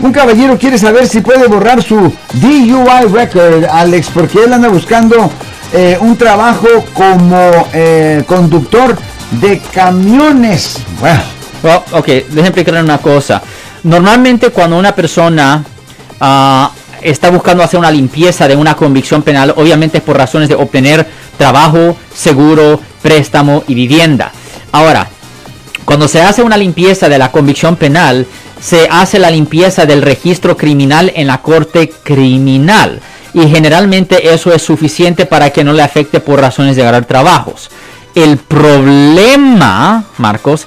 Un caballero quiere saber si puede borrar su DUI record, Alex, porque él anda buscando eh, un trabajo como eh, conductor de camiones. Bueno. ok, déjenme explicarle una cosa. Normalmente cuando una persona ah, está buscando hacer una limpieza de una convicción penal, obviamente es por razones de obtener trabajo, seguro, préstamo y vivienda. Ahora, cuando se hace una limpieza de la convicción penal, se hace la limpieza del registro criminal en la corte criminal. Y generalmente eso es suficiente para que no le afecte por razones de ganar trabajos. El problema, Marcos,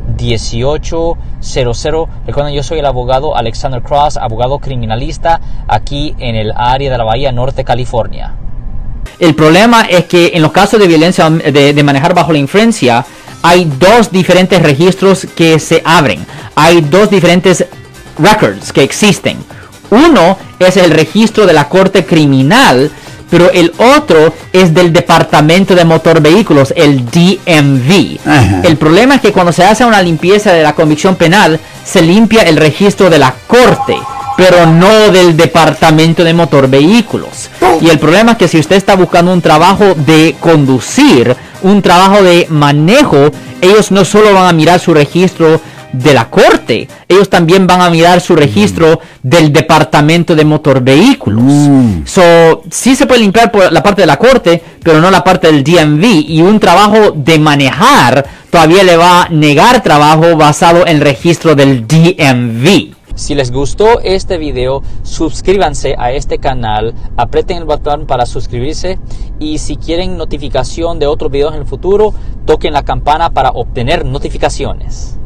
1-800-530-1800. Recuerden, yo soy el abogado Alexander Cross, abogado criminalista aquí en el área de la Bahía Norte, California. El problema es que en los casos de violencia de manejar bajo la influencia, hay dos diferentes registros que se abren. Hay dos diferentes records que existen. Uno es el registro de la Corte Criminal, pero el otro es del Departamento de Motor Vehículos, el DMV. El problema es que cuando se hace una limpieza de la convicción penal, se limpia el registro de la Corte pero no del departamento de motor vehículos. Y el problema es que si usted está buscando un trabajo de conducir, un trabajo de manejo, ellos no solo van a mirar su registro de la corte. Ellos también van a mirar su registro del departamento de motor vehículos. Mm. So, sí se puede limpiar por la parte de la corte, pero no la parte del DMV. Y un trabajo de manejar todavía le va a negar trabajo basado en el registro del DMV. Si les gustó este video, suscríbanse a este canal, aprieten el botón para suscribirse y si quieren notificación de otros videos en el futuro, toquen la campana para obtener notificaciones.